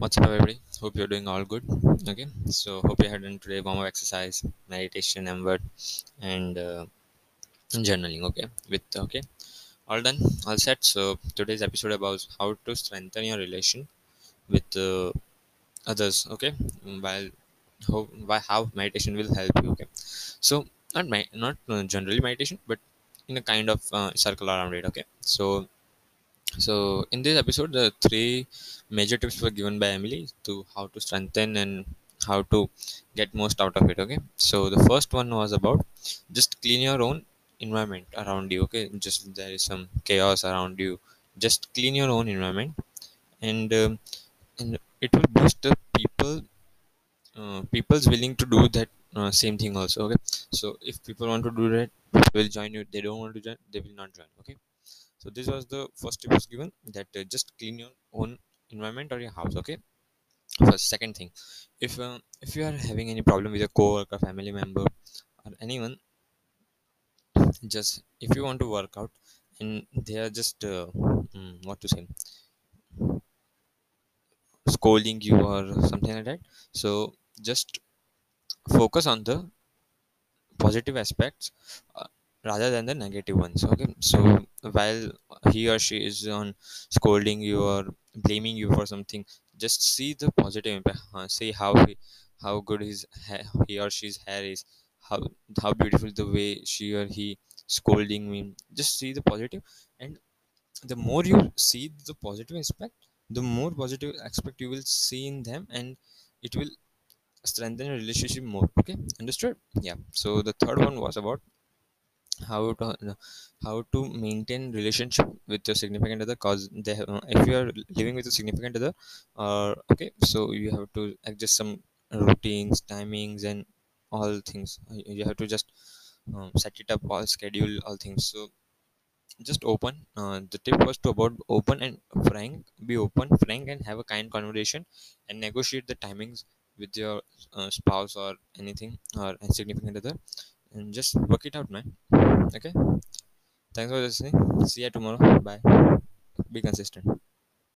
What's up, everybody? Hope you're doing all good. Okay, so hope you had done today warm up exercise, meditation, and word, and uh, journaling. Okay, with okay, all done, all set. So today's episode about how to strengthen your relation with uh, others. Okay, while how by how meditation will help you. Okay, so not my not uh, generally meditation, but in a kind of uh, circle around it. Okay, so so in this episode, the three major tips were given by Emily to how to strengthen and how to get most out of it. Okay. So the first one was about just clean your own environment around you. Okay. Just there is some chaos around you. Just clean your own environment, and um, and it will boost the people. Uh, people's willing to do that uh, same thing also. Okay. So if people want to do that, they will join you. They don't want to join, they will not join. Okay so this was the first tip was given that uh, just clean your own environment or your house okay? First second thing if uh, if you are having any problem with a co-worker family member or anyone just if you want to work out and they are just uh, mm, what to say scolding you or something like that so just focus on the positive aspects uh, rather than the negative ones okay? So while he or she is on scolding you or blaming you for something just see the positive impact uh, see how he, how good his he or she's hair is how how beautiful the way she or he scolding me. Just see the positive and the more you see the positive aspect the more positive aspect you will see in them and it will strengthen your relationship more okay? Understood? Yeah. So the third one was about how to how to maintain relationship with your significant other cause they have, uh, if you are living with a significant other uh, okay so you have to adjust some routines timings and all things. You have to just um, set it up all schedule all things. So just open uh, the tip was to about open and frank be open frank and have a kind conversation and negotiate the timings with your uh, spouse or anything or significant other and just work it out man. Okay? Thanks for listening. See you tomorrow. Bye. Be consistent